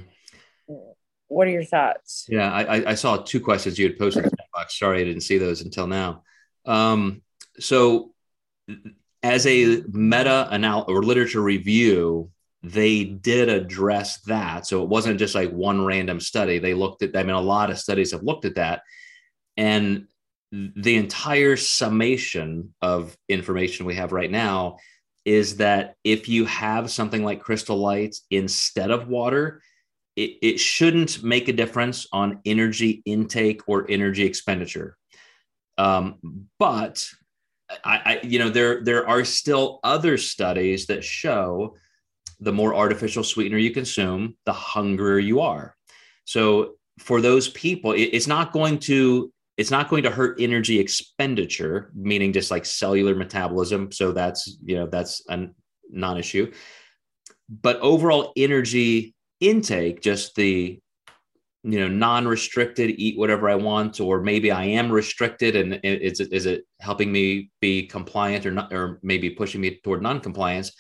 What are your thoughts?
Yeah, I, I, saw two questions you had posted in the box. Sorry, I didn't see those until now. Um, so, as a meta analysis or literature review, they did address that. So it wasn't just like one random study. They looked at, I mean, a lot of studies have looked at that. And the entire summation of information we have right now is that if you have something like crystal lights instead of water, it, it shouldn't make a difference on energy intake or energy expenditure. Um, but I, I, you know, there there are still other studies that show the more artificial sweetener you consume, the hungrier you are. So for those people, it, it's not going to it's not going to hurt energy expenditure, meaning just like cellular metabolism. So that's you know that's a non-issue. But overall energy intake, just the you know non-restricted eat whatever i want or maybe i am restricted and is it, is it helping me be compliant or not or maybe pushing me toward non-compliance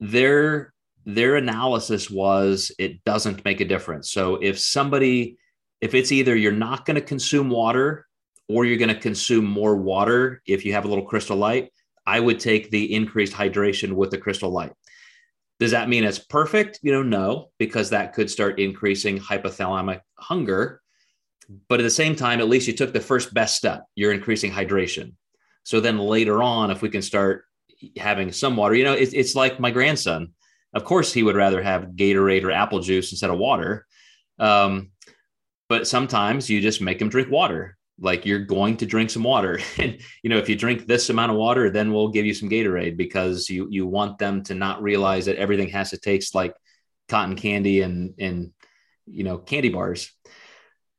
their their analysis was it doesn't make a difference so if somebody if it's either you're not going to consume water or you're going to consume more water if you have a little crystal light i would take the increased hydration with the crystal light does that mean it's perfect? You know, no, because that could start increasing hypothalamic hunger. But at the same time, at least you took the first best step. You're increasing hydration. So then later on, if we can start having some water, you know, it's, it's like my grandson. Of course, he would rather have Gatorade or apple juice instead of water. Um, but sometimes you just make them drink water. Like you're going to drink some water. And you know if you drink this amount of water then we'll give you some gatorade because you you want them to not realize that everything has to taste like cotton candy and and you know candy bars.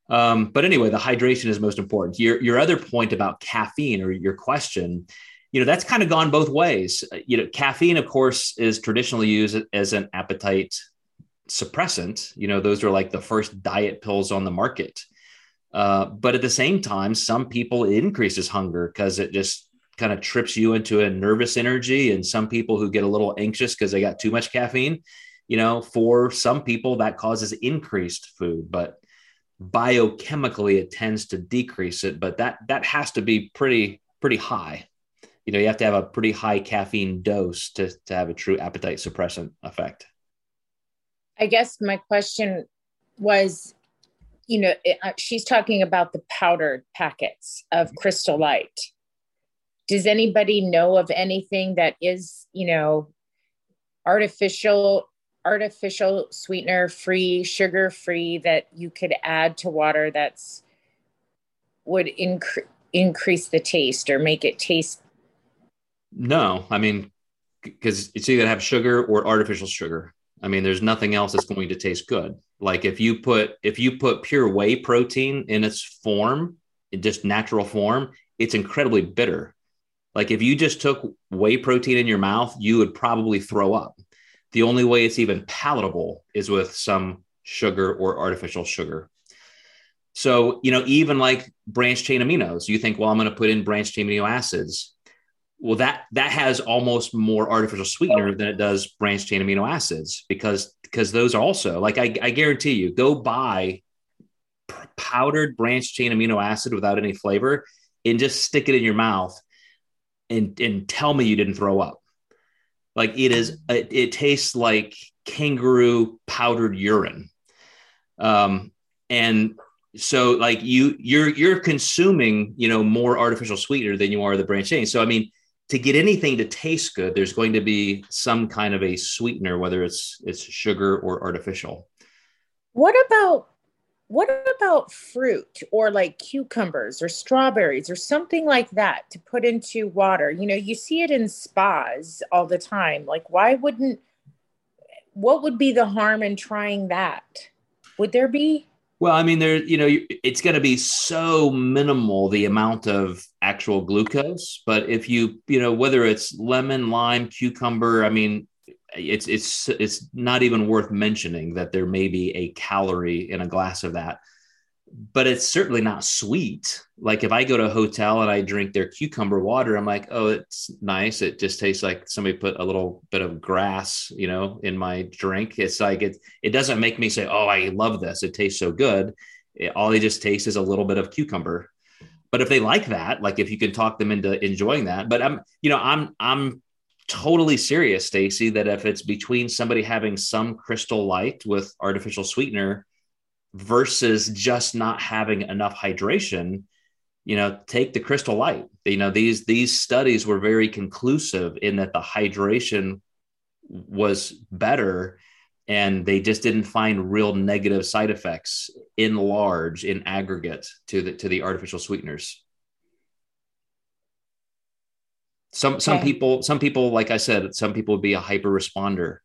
Um, but anyway the hydration is most important. Your your other point about caffeine or your question you know that's kind of gone both ways. You know caffeine of course is traditionally used as an appetite suppressant you know those are like the first diet pills on the market uh, but at the same time, some people it increases hunger because it just kind of trips you into a nervous energy. And some people who get a little anxious because they got too much caffeine, you know, for some people that causes increased food, but biochemically it tends to decrease it. But that that has to be pretty pretty high. You know, you have to have a pretty high caffeine dose to, to have a true appetite suppressant effect.
I guess my question was you know, uh, she's talking about the powdered packets of. Crystal Light. Does anybody know of anything that is, you know, artificial artificial sweetener free, sugar free that you could add to water that's would incre- increase the taste or make it taste
no i mean because it's either have sugar or artificial sugar I mean, there's nothing else that's going to taste good. Like if you put if you put pure whey protein in its form, in just natural form, it's incredibly bitter. Like if you just took whey protein in your mouth, you would probably throw up. The only way it's even palatable is with some sugar or artificial sugar. So, you know, even like branched chain aminos, you think, well, I'm going to put in branched chain amino acids well, that that has almost more artificial sweetener than it does branched chain amino acids because because those are also like I, I guarantee you go buy powdered branched chain amino acid without any flavor and just stick it in your mouth and and tell me you didn't throw up. Like it is, it, it tastes like kangaroo powdered urine. Um, and so like you you're you're consuming you know more artificial sweetener than you are the branched chain. So I mean, to get anything to taste good, there's going to be some kind of a sweetener, whether it's it's sugar or artificial.
What about what about fruit or like cucumbers or strawberries or something like that to put into water? You know, you see it in spas all the time. Like, why wouldn't, what would be the harm in trying that? Would there be?
Well, I mean, there, you know, it's going to be so minimal the amount of actual glucose. But if you, you know, whether it's lemon, lime, cucumber, I mean, it's it's it's not even worth mentioning that there may be a calorie in a glass of that but it's certainly not sweet. Like if i go to a hotel and i drink their cucumber water i'm like oh it's nice. It just tastes like somebody put a little bit of grass you know in my drink. It's like it it doesn't make me say oh i love this. It tastes so good. It, all they just taste is a little bit of cucumber. But if they like that like if you can talk them into enjoying that but i'm you know i'm i'm totally serious, Stacy, that if it's between somebody having some crystal light with artificial sweetener versus just not having enough hydration, you know, take the crystal light. You know, these these studies were very conclusive in that the hydration was better and they just didn't find real negative side effects in large in aggregate to the to the artificial sweeteners some some okay. people some people like i said some people would be a hyper responder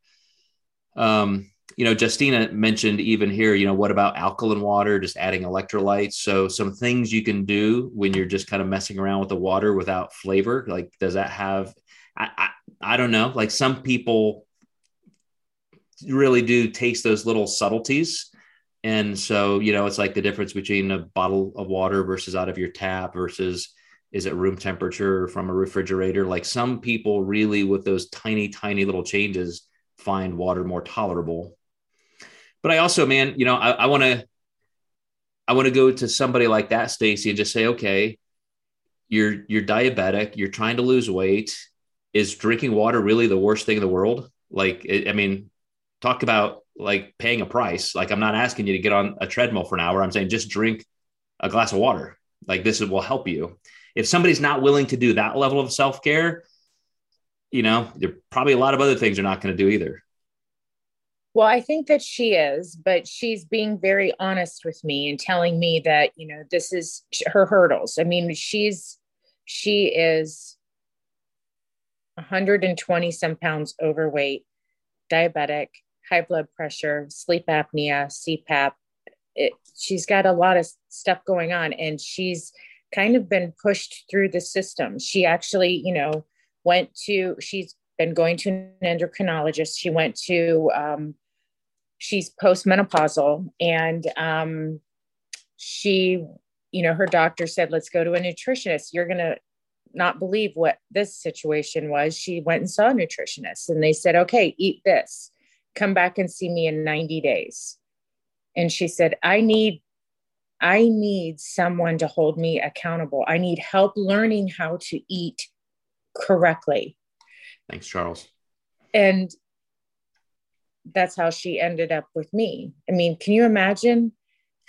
um you know justina mentioned even here you know what about alkaline water just adding electrolytes? So some things you can do when you're just kind of messing around with the water without flavor like does that have i i, I don't know like some people really do taste those little subtleties. And so you know it's like the difference between a bottle of water versus out of your tap versus is it room temperature from a refrigerator? Like some people really with those tiny tiny little changes find water more tolerable but i also man you know i want to i want to go to somebody like that stacy and just say okay you're you're diabetic you're trying to lose weight. Is drinking water really the worst thing in the world? Like i mean talk about like paying a price. Like i'm not asking you to get on a treadmill for an hour. I'm saying just drink a glass of water. Like this will help you. If somebody's not willing to do that level of self care, you know, there probably a lot of other things they're not going to do either.
Well, I think that she is, but she's being very honest with me and telling me that, you know, this is her hurdles. I mean, she's, she is 120 some pounds overweight, diabetic, high blood pressure, sleep apnea, CPAP. It, she's got a lot of stuff going on and she's kind of been pushed through the system. She actually, you know, went to, she's been going to an endocrinologist. She went to, um, she's postmenopausal and um, she, you know, her doctor said, let's go to a nutritionist. You're going to not believe what this situation was. She went and saw a nutritionist and they said, okay, eat this, come back and see me in 90 days. And she said, I need I need someone to hold me accountable. I need help learning how to eat correctly.
Thanks, Charles.
And that's how she ended up with me. I mean, can you imagine?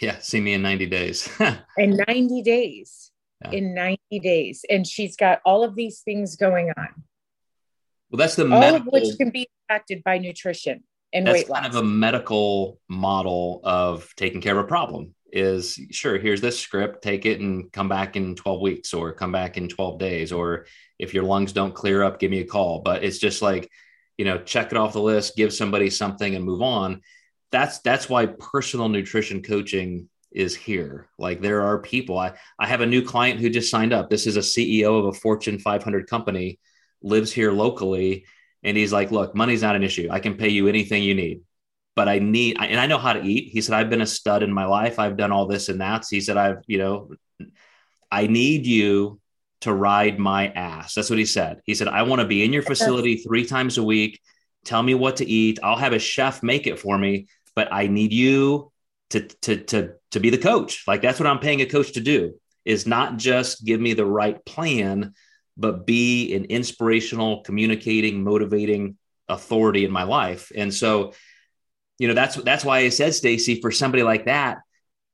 Yeah, see me in 90 days.
in 90 days. Yeah. In 90 days. And she's got all of these things going on.
Well, that's the
all medical, of which can be impacted by nutrition and
that's
weight loss.
kind of a medical model of taking care of a problem is sure here's this script take it and come back in 12 weeks or come back in 12 days or if your lungs don't clear up give me a call but it's just like you know check it off the list give somebody something and move on that's that's why personal nutrition coaching is here like there are people i i have a new client who just signed up this is a ceo of a fortune 500 company lives here locally and he's like look money's not an issue i can pay you anything you need but I need, and I know how to eat. He said, I've been a stud in my life. I've done all this and that. He said, I've, you know, I need you to ride my ass. That's what he said. He said, I want to be in your facility three times a week. Tell me what to eat. I'll have a chef make it for me, but I need you to, to, to, to be the coach. Like that's what I'm paying a coach to do is not just give me the right plan, but be an inspirational, communicating, motivating authority in my life. And so, you know, that's that's why I said, Stacy, for somebody like that,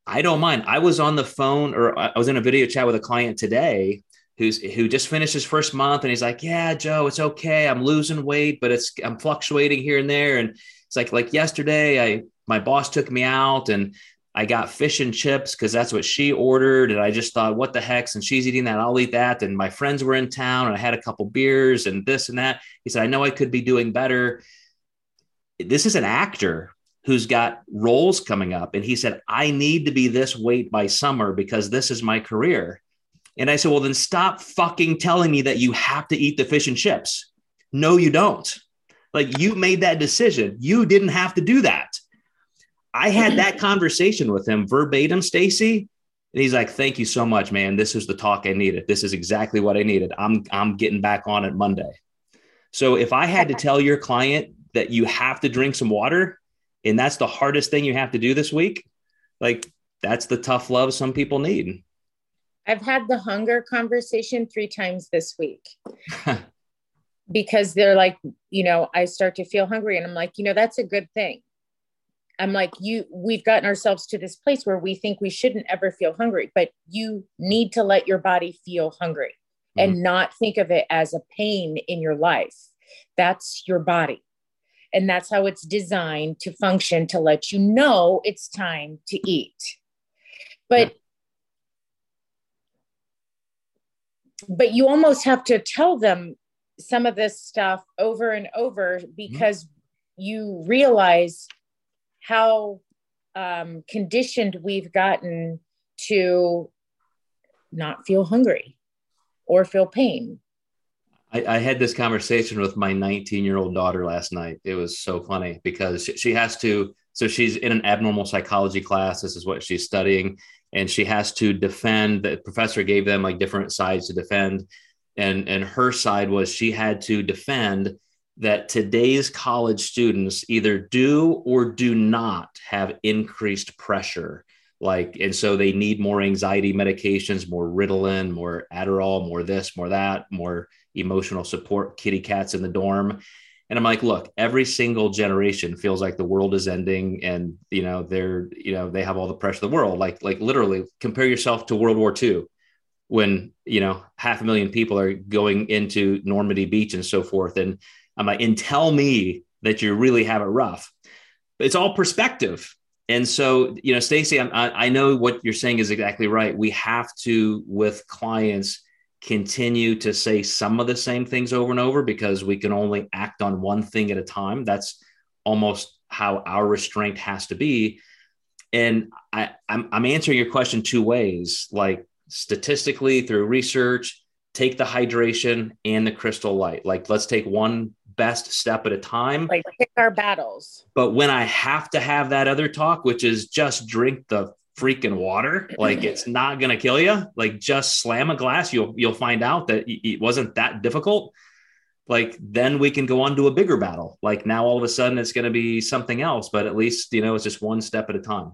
I don't mind. I was on the phone or I was in a video chat with a client today who's who just finished his first month and he's like, Yeah, Joe, it's okay. I'm losing weight, but it's I'm fluctuating here and there. And it's like like yesterday, I my boss took me out and I got fish and chips because that's what she ordered. And I just thought, what the heck? And she's eating that, I'll eat that. And my friends were in town and I had a couple beers and this and that. He said, I know I could be doing better. This is an actor who's got roles coming up. And he said, I need to be this weight by summer because this is my career. And I said, Well, then stop fucking telling me that you have to eat the fish and chips. No, you don't. Like you made that decision. You didn't have to do that. I had that conversation with him verbatim, Stacy. And he's like, "Thank you so much, man. This is the talk I needed. This is exactly what I needed. I'm I'm getting back on it Monday." So if I had to tell your client that you have to drink some water, and that's the hardest thing you have to do this week, like that's the tough love some people need.
I've had the hunger conversation three times this week. because they're like, you know, I start to feel hungry and I'm like, you know, that's a good thing I'm like, you, we've gotten ourselves to this place where we think we shouldn't ever feel hungry, but you need to let your body feel hungry mm-hmm. and not think of it as a pain in your life. That's your body. And that's how it's designed to function to let you know it's time to eat. But yeah. But you almost have to tell them some of this stuff over and over mm-hmm. because mm-hmm. you realize how um, conditioned we've gotten to not feel hungry or feel pain.
I, I had this conversation with my 19 year old daughter last night. It was so funny because she, she has to, so she's in an abnormal psychology class. This is what she's studying. And she has to defend. The professor gave them like different sides to defend. And, and her side was she had to defend that today's college students either do or do not have increased pressure like and so they need more anxiety medications more ritalin more adderall more this more that more emotional support kitty cats in the dorm and i'm like look every single generation feels like the world is ending and you know they're you know they have all the pressure of the world like like literally compare yourself to world war ii when you know half a million people are going into normandy beach and so forth and I'm like, and tell me that you really have it rough. It's all perspective. And so, you know, Stacy, I, I know what you're saying is exactly right. We have to, with clients, continue to say some of the same things over and over because we can only act on one thing at a time. That's almost how our restraint has to be. And I, I'm, I'm answering your question two ways, like statistically through research, take the hydration and the crystal light. Like, let's take one best step at a time.
Like pick our battles.
But when I have to have that other talk, which is just drink the freaking water, like it's not going to kill you. Like just slam a glass, you'll you'll find out that it wasn't that difficult. Like then we can go on to a bigger battle. Like now all of a sudden it's going to be something else, but at least you know it's just one step at a time.